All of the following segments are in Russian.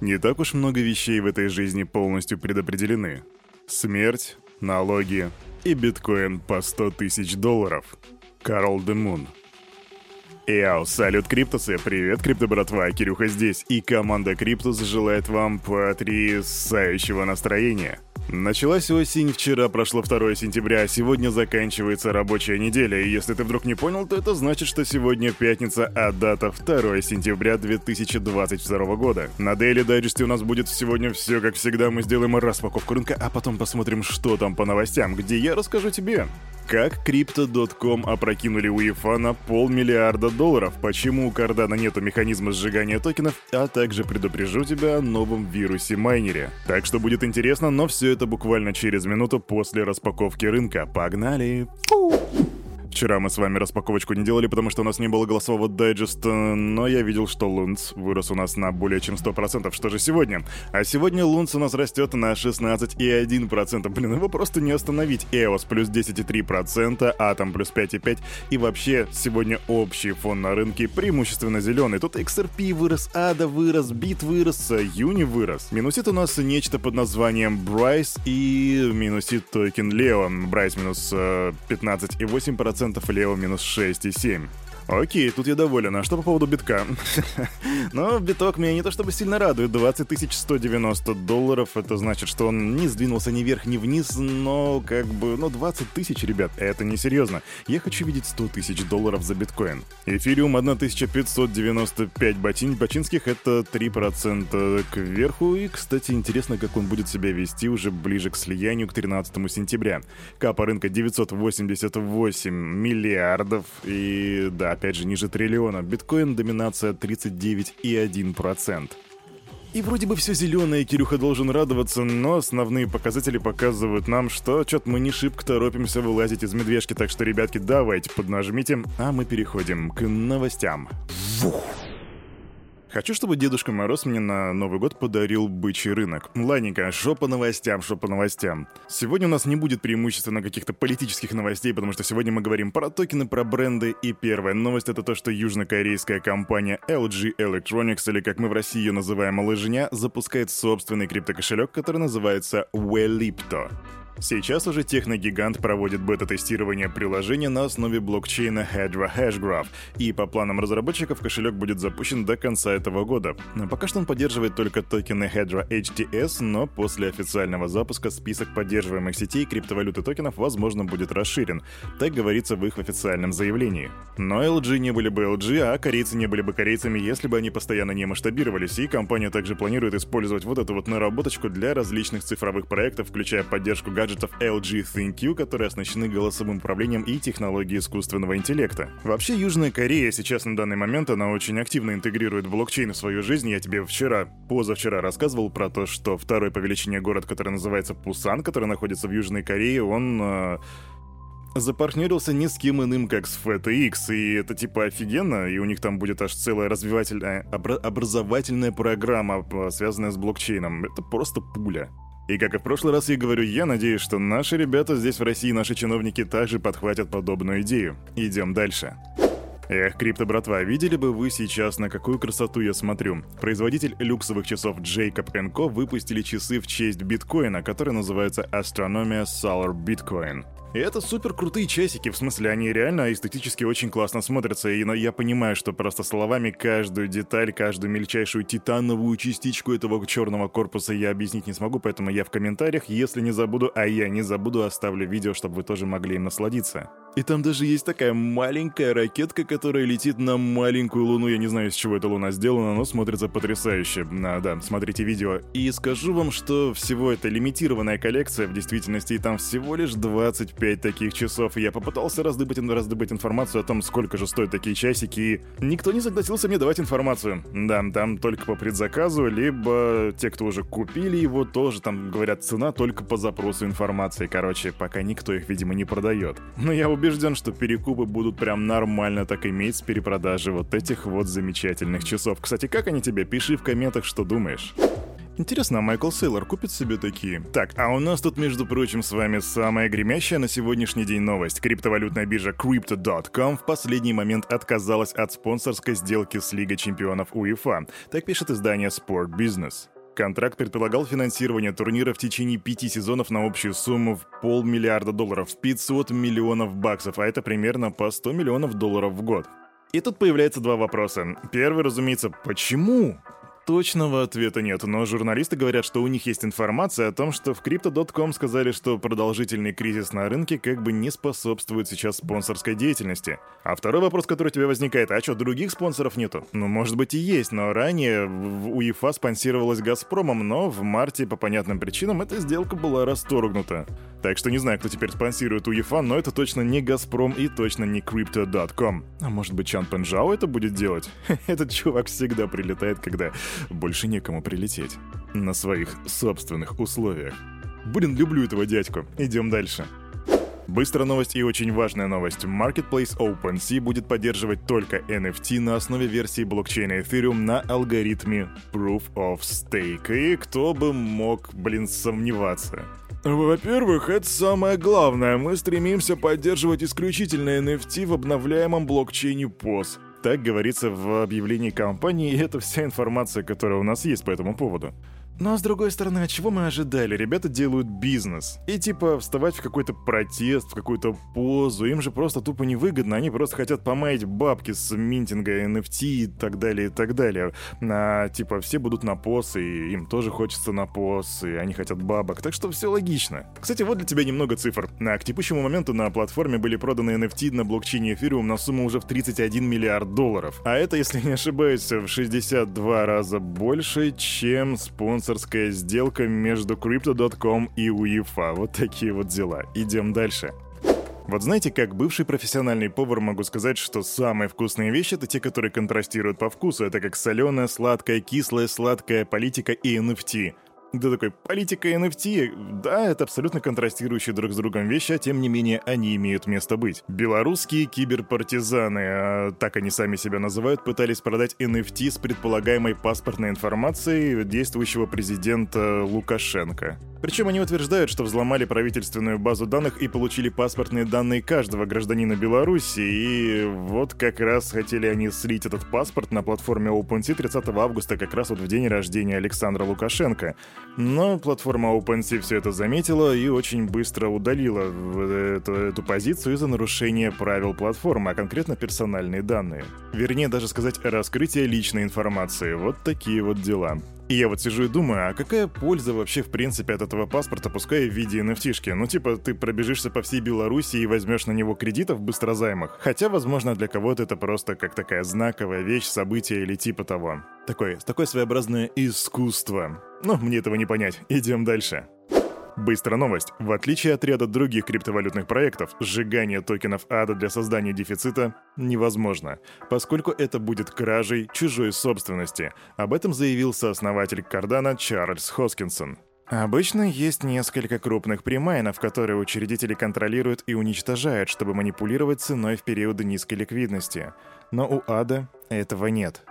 Не так уж много вещей в этой жизни полностью предопределены. Смерть, налоги и биткоин по 100 тысяч долларов. Карл де Мун. Яу, салют, Криптусы! Привет, Крипто братва, Кирюха здесь, и команда Криптус желает вам потрясающего настроения. Началась осень, вчера прошло 2 сентября, а сегодня заканчивается рабочая неделя, и если ты вдруг не понял, то это значит, что сегодня пятница, а дата 2 сентября 2022 года. На Daily Digest у нас будет сегодня все как всегда, мы сделаем распаковку рынка, а потом посмотрим, что там по новостям, где я расскажу тебе. Как Crypto.com опрокинули УЕФА на полмиллиарда долларов, почему у Кардана нету механизма сжигания токенов, а также предупрежу тебя о новом вирусе-майнере. Так что будет интересно, но все это буквально через минуту после распаковки рынка. Погнали! Фу! Вчера мы с вами распаковочку не делали, потому что у нас не было голосового дайджеста, но я видел, что Лунц вырос у нас на более чем 100%. Что же сегодня? А сегодня Лунц у нас растет на 16,1%. Блин, его просто не остановить. EOS плюс 10,3%, Atom плюс 5,5%. И вообще, сегодня общий фон на рынке преимущественно зеленый. Тут XRP вырос, ADA вырос, BIT вырос, UNI вырос. Минусит у нас нечто под названием Bryce и минусит токен Leo. Bryce минус 15,8%, 10%, Лео минус 6,7%. Окей, тут я доволен. А что по поводу битка? Но биток меня не то чтобы сильно радует. 20 190 долларов. Это значит, что он не сдвинулся ни вверх, ни вниз, но как бы, ну 20 тысяч, ребят, это не серьезно. Я хочу видеть 100 тысяч долларов за биткоин. Эфириум 1595 ботин, бачинских, это 3% кверху. И, кстати, интересно, как он будет себя вести уже ближе к слиянию к 13 сентября. Капа рынка 988 миллиардов. И да, опять же, ниже триллиона. Биткоин доминация 39,1%. И вроде бы все зеленое, Кирюха должен радоваться, но основные показатели показывают нам, что что-то мы не шибко торопимся вылазить из медвежки, так что, ребятки, давайте поднажмите, а мы переходим к новостям. Вух! Хочу, чтобы Дедушка Мороз мне на Новый год подарил бычий рынок. Ладненько, шо по новостям, шо по новостям. Сегодня у нас не будет преимущественно каких-то политических новостей, потому что сегодня мы говорим про токены, про бренды. И первая новость это то, что южнокорейская компания LG Electronics, или как мы в России ее называем, лыжня, запускает собственный криптокошелек, который называется Wellipto. Сейчас уже техногигант проводит бета-тестирование приложения на основе блокчейна Hedra Hashgraph, и по планам разработчиков кошелек будет запущен до конца этого года. Пока что он поддерживает только токены Hedra HTS, но после официального запуска список поддерживаемых сетей криптовалюты токенов возможно будет расширен, так говорится в их официальном заявлении. Но LG не были бы LG, а корейцы не были бы корейцами, если бы они постоянно не масштабировались, и компания также планирует использовать вот эту вот наработочку для различных цифровых проектов, включая поддержку гаджетов LG ThinQ, которые оснащены голосовым управлением и технологией искусственного интеллекта. Вообще, Южная Корея сейчас на данный момент, она очень активно интегрирует блокчейн в свою жизнь. Я тебе вчера, позавчера рассказывал про то, что второй по величине город, который называется Пусан, который находится в Южной Корее, он... Э запартнерился ни с кем иным, как с FTX, и это типа офигенно, и у них там будет аж целая развивательная, обра- образовательная программа, связанная с блокчейном. Это просто пуля. И как и в прошлый раз я говорю, я надеюсь, что наши ребята здесь в России, наши чиновники также подхватят подобную идею. Идем дальше. Эх, крипто братва, видели бы вы сейчас, на какую красоту я смотрю. Производитель люксовых часов Jacob Co. выпустили часы в честь биткоина, которые называются Astronomia Solar Bitcoin. И это супер крутые часики, в смысле, они реально эстетически очень классно смотрятся, и я понимаю, что просто словами каждую деталь, каждую мельчайшую титановую частичку этого черного корпуса я объяснить не смогу, поэтому я в комментариях, если не забуду, а я не забуду, оставлю видео, чтобы вы тоже могли им насладиться. И там даже есть такая маленькая ракетка, которая летит на маленькую луну. Я не знаю, из чего эта луна сделана, но смотрится потрясающе. А, да, смотрите видео. И скажу вам, что всего это лимитированная коллекция в действительности, и там всего лишь 25 таких часов. И я попытался раздобыть, раздобыть информацию о том, сколько же стоят такие часики, и никто не согласился мне давать информацию. Да, там только по предзаказу, либо те, кто уже купили его, тоже там говорят цена только по запросу информации. Короче, пока никто их, видимо, не продает. Но я убежден, убежден, что перекупы будут прям нормально так иметь с перепродажи вот этих вот замечательных часов. Кстати, как они тебе? Пиши в комментах, что думаешь. Интересно, а Майкл Сейлор купит себе такие? Так, а у нас тут, между прочим, с вами самая гремящая на сегодняшний день новость. Криптовалютная биржа Crypto.com в последний момент отказалась от спонсорской сделки с Лигой чемпионов УЕФА. Так пишет издание Sport Business. Контракт предполагал финансирование турнира в течение пяти сезонов на общую сумму в полмиллиарда долларов, 500 миллионов баксов, а это примерно по 100 миллионов долларов в год. И тут появляются два вопроса. Первый, разумеется, почему? Точного ответа нет, но журналисты говорят, что у них есть информация о том, что в Crypto.com сказали, что продолжительный кризис на рынке как бы не способствует сейчас спонсорской деятельности. А второй вопрос, который у тебя возникает, а что, других спонсоров нету? Ну, может быть и есть, но ранее УЕФА спонсировалась «Газпромом», но в марте по понятным причинам эта сделка была расторгнута. Так что не знаю, кто теперь спонсирует УЕФА, но это точно не «Газпром» и точно не Crypto.com. А может быть Чан Пенжао это будет делать? Этот чувак всегда прилетает, когда больше некому прилететь. На своих собственных условиях. Блин, люблю этого дядьку. Идем дальше. Быстрая новость и очень важная новость. Marketplace OpenSea будет поддерживать только NFT на основе версии блокчейна Ethereum на алгоритме Proof of Stake. И кто бы мог, блин, сомневаться. Во-первых, это самое главное. Мы стремимся поддерживать исключительно NFT в обновляемом блокчейне POS. Так говорится в объявлении компании, и это вся информация, которая у нас есть по этому поводу. Но с другой стороны, от чего мы ожидали? Ребята делают бизнес. И типа вставать в какой-то протест, в какую-то позу, им же просто тупо невыгодно. Они просто хотят помаять бабки с минтинга NFT и так далее, и так далее. А типа все будут на поз, и им тоже хочется на поз, и они хотят бабок. Так что все логично. Кстати, вот для тебя немного цифр. А к текущему моменту на платформе были проданы NFT на блокчейне Ethereum на сумму уже в 31 миллиард долларов. А это, если не ошибаюсь, в 62 раза больше, чем спонсор спонсорская сделка между Crypto.com и UEFA. Вот такие вот дела. Идем дальше. Вот знаете, как бывший профессиональный повар могу сказать, что самые вкусные вещи это те, которые контрастируют по вкусу. Это как соленая, сладкая, кислая, сладкая политика и NFT. Да такой, политика NFT, да, это абсолютно контрастирующие друг с другом вещи, а тем не менее они имеют место быть. Белорусские киберпартизаны, а так они сами себя называют, пытались продать NFT с предполагаемой паспортной информацией действующего президента Лукашенко. Причем они утверждают, что взломали правительственную базу данных и получили паспортные данные каждого гражданина Беларуси, и вот как раз хотели они слить этот паспорт на платформе OpenSea 30 августа, как раз вот в день рождения Александра Лукашенко. Но платформа OpenSea все это заметила и очень быстро удалила эту, эту позицию из-за нарушения правил платформы, а конкретно персональные данные. Вернее, даже сказать, раскрытие личной информации. Вот такие вот дела. И я вот сижу и думаю, а какая польза вообще в принципе от этого паспорта, пускай в виде nft Ну типа ты пробежишься по всей Беларуси и возьмешь на него кредитов быстрозаймах. Хотя, возможно, для кого-то это просто как такая знаковая вещь, событие или типа того. Такое, такое своеобразное искусство. Ну, мне этого не понять. Идем дальше. Быстрая новость. В отличие от ряда других криптовалютных проектов, сжигание токенов ада для создания дефицита невозможно, поскольку это будет кражей чужой собственности. Об этом заявил сооснователь Кардана Чарльз Хоскинсон. Обычно есть несколько крупных примайнов, которые учредители контролируют и уничтожают, чтобы манипулировать ценой в периоды низкой ликвидности. Но у ада этого нет.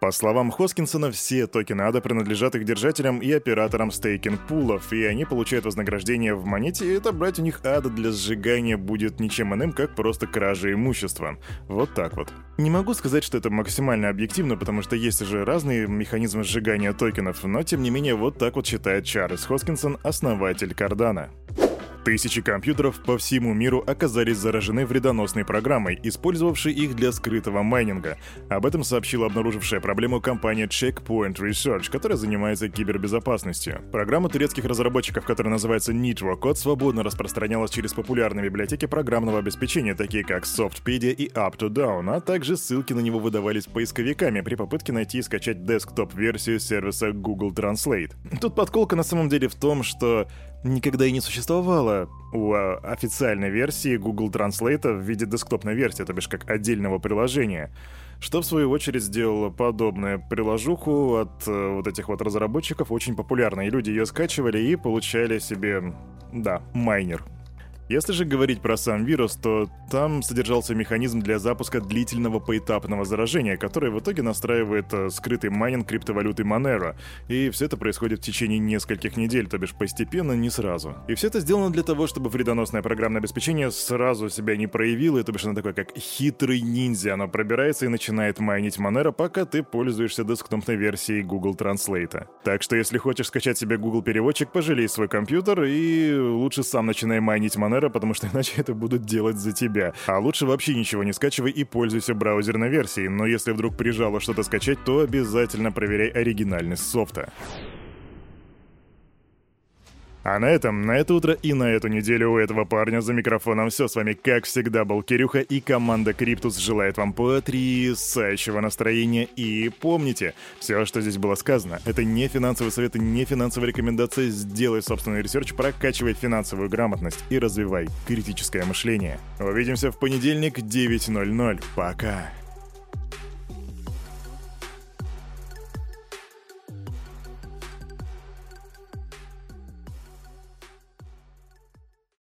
По словам Хоскинсона, все токены ADA принадлежат их держателям и операторам стейкинг-пулов, и они получают вознаграждение в монете, и отобрать у них ADA для сжигания будет ничем иным, как просто кража имущества. Вот так вот. Не могу сказать, что это максимально объективно, потому что есть уже разные механизмы сжигания токенов, но тем не менее вот так вот считает Чарльз Хоскинсон, основатель Кардана. Тысячи компьютеров по всему миру оказались заражены вредоносной программой, использовавшей их для скрытого майнинга. Об этом сообщила обнаружившая проблему компания Checkpoint Research, которая занимается кибербезопасностью. Программа турецких разработчиков, которая называется Nitro Code, свободно распространялась через популярные библиотеки программного обеспечения, такие как Softpedia и Up2Down, а также ссылки на него выдавались поисковиками при попытке найти и скачать десктоп-версию сервиса Google Translate. Тут подколка на самом деле в том, что никогда и не существовало у а, официальной версии Google Translate в виде десктопной версии, то бишь как отдельного приложения. Что в свою очередь сделало подобное приложуху от э, вот этих вот разработчиков очень популярной. И люди ее скачивали и получали себе, да, майнер. Если же говорить про сам вирус, то там содержался механизм для запуска длительного поэтапного заражения, который в итоге настраивает э, скрытый майнинг криптовалюты Monero. И все это происходит в течение нескольких недель, то бишь постепенно, не сразу. И все это сделано для того, чтобы вредоносное программное обеспечение сразу себя не проявило, и то бишь оно такое, как хитрый ниндзя. Оно пробирается и начинает майнить Monero, пока ты пользуешься десктопной версией Google Translate. Так что если хочешь скачать себе Google переводчик, пожалей свой компьютер и лучше сам начинай майнить Monero, Monero, потому что иначе это будут делать за тебя. А лучше вообще ничего не скачивай и пользуйся браузерной версией, но если вдруг прижало что-то скачать, то обязательно проверяй оригинальность софта. А на этом, на это утро и на эту неделю у этого парня за микрофоном все. С вами, как всегда, был Кирюха и команда Криптус желает вам потрясающего настроения. И помните, все, что здесь было сказано, это не финансовый совет и не финансовая рекомендация. Сделай собственный research, прокачивай финансовую грамотность и развивай критическое мышление. Увидимся в понедельник 9.00. Пока.